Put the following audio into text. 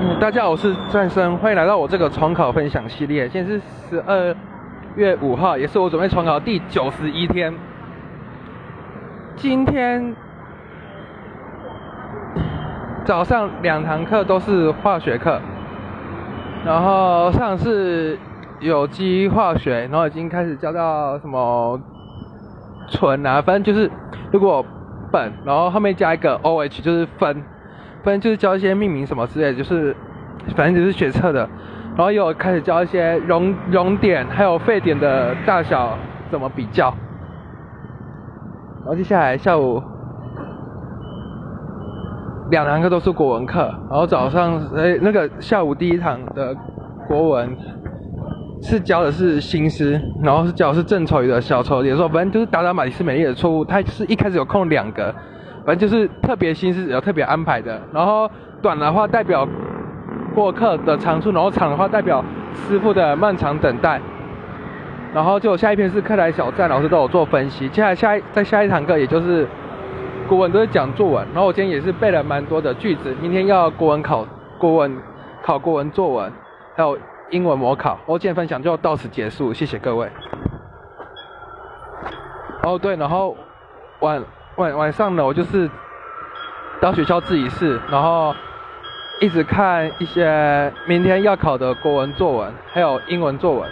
嗯，大家好，我是战生，欢迎来到我这个重考分享系列。现在是十二月五号，也是我准备重考第九十一天。今天早上两堂课都是化学课，然后上是有机化学，然后已经开始教到什么醇啊，反正就是如果苯，然后后面加一个 OH 就是分。反正就是教一些命名什么之类，就是反正就是学测的，然后又开始教一些熔熔点还有沸点的大小怎么比较。然后接下来下午两堂课都是国文课，然后早上诶那个下午第一堂的国文是教的是新诗，然后是教的是郑愁予的小愁，也说反正就是达达马里斯美丽的错误，他是一开始有空两个。反正就是特别心思有特别安排的，然后短的话代表过客的长处，然后长的话代表师傅的漫长等待。然后就下一篇是客来小站，老师都有做分析。接下来下一在下一堂课，也就是国文都是讲作文，然后我今天也是背了蛮多的句子。明天要国文考国文考国文作文，还有英文模考。我今天分享就到此结束，谢谢各位。哦对，然后晚。晚晚上呢，我就是到学校自习室，然后一直看一些明天要考的国文作文，还有英文作文。